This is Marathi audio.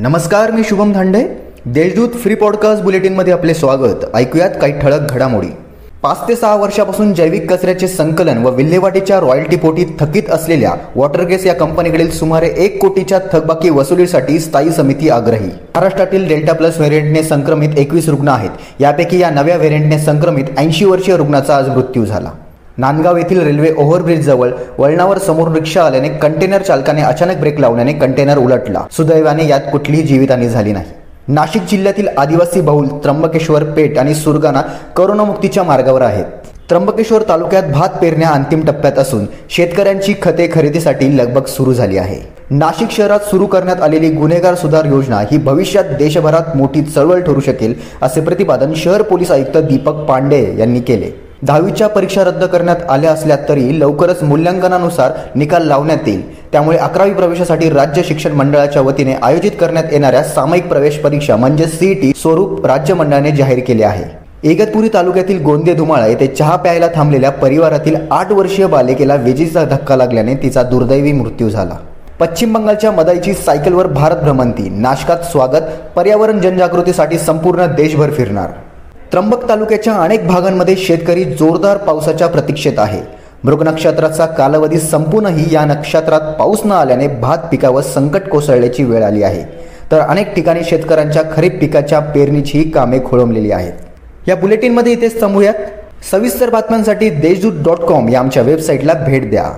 नमस्कार मी शुभम धांडे. देशदूत फ्री पॉडकास्ट बुलेटिनमध्ये आपले स्वागत. ऐकूयात काही ठळक घडामोडी. पाच ते सहा वर्षापासून जैविक कचऱ्याचे संकलन व विल्हेवाटीच्या रॉयल्टी पोटी थकीत असलेल्या वॉटरगेस या कंपनीकडील सुमारे एक कोटीच्या थकबाकी वसुलीसाठी स्थायी समिती आग्रही. महाराष्ट्रातील डेल्टा प्लस व्हेरियंटने संक्रमित एकवीस रुग्ण आहेत. यापैकी या नव्या व्हेरियंटने संक्रमित ऐंशी वर्षीय रुग्णाचा आज मृत्यू झाला. नांदगाव येथील रेल्वे ओव्हरब्रिज जवळ वळणावर समोर रिक्षा आल्याने कंटेनर चालकाने अचानक ब्रेक लावल्याने कंटेनर उलटला. सुदैवाने यात कुठलीही जीवितहानी झाली नाही. नाशिक जिल्ह्यातील आदिवासी बहुल त्र्यंबकेश्वर पेठ आणि सुरगाणा करोनामुक्तीच्या मार्गावर आहेत. त्र्यंबकेश्वर तालुक्यात भात पेरण्या अंतिम टप्प्यात असून शेतकऱ्यांची खते खरेदीसाठी लगबग सुरू झाली आहे. नाशिक शहरात सुरू करण्यात आलेली गुन्हेगार सुधार योजना ही भविष्यात देशभरात मोठी चळवळ ठरू शकेल असे प्रतिपादन शहर पोलीस आयुक्त दीपक पांडे यांनी केले. दहावीच्या परीक्षा रद्द करण्यात आल्या असल्या तरी लवकरच मूल्यांकनानुसार निकाल लावण्यात येईल. त्यामुळे अकरावी प्रवेशासाठी राज्य शिक्षण मंडळाच्या वतीने आयोजित करण्यात येणाऱ्या सामायिक प्रवेश परीक्षा म्हणजे सीईटी स्वरूप राज्य मंडळाने जाहीर केले आहे. इगतपुरी तालुक्यातील गोंदे धुमाळा येथे चहा प्यायला थांबलेल्या परिवारातील आठ वर्षीय बालिकेला विजेचा धक्का लागल्याने तिचा दुर्दैवी मृत्यू झाला. पश्चिम बंगालच्या मदाईची सायकलवर भारत भ्रमंती. नाशकात स्वागत. पर्यावरण जनजागृतीसाठी संपूर्ण देशभर फिरणार. त्र्यंबक तालुक्याच्या अनेक भागांमध्ये शेतकरी जोरदार पावसाच्या प्रतीक्षेत आहे. मृग नक्षत्राचा कालावधी संपूनही या नक्षत्रात पाऊस न आल्याने भात पिकावर संकट कोसळल्याची वेळ आली आहे. तर अनेक ठिकाणी शेतकऱ्यांच्या खरीप पिकाच्या पेरणीचीही कामे खोळंबलेली आहेत. या बुलेटिनमध्ये इथेच थांबूयात. सविस्तर बातम्यांसाठी देशदूत डॉट कॉम या आमच्या वेबसाईटला भेट द्या.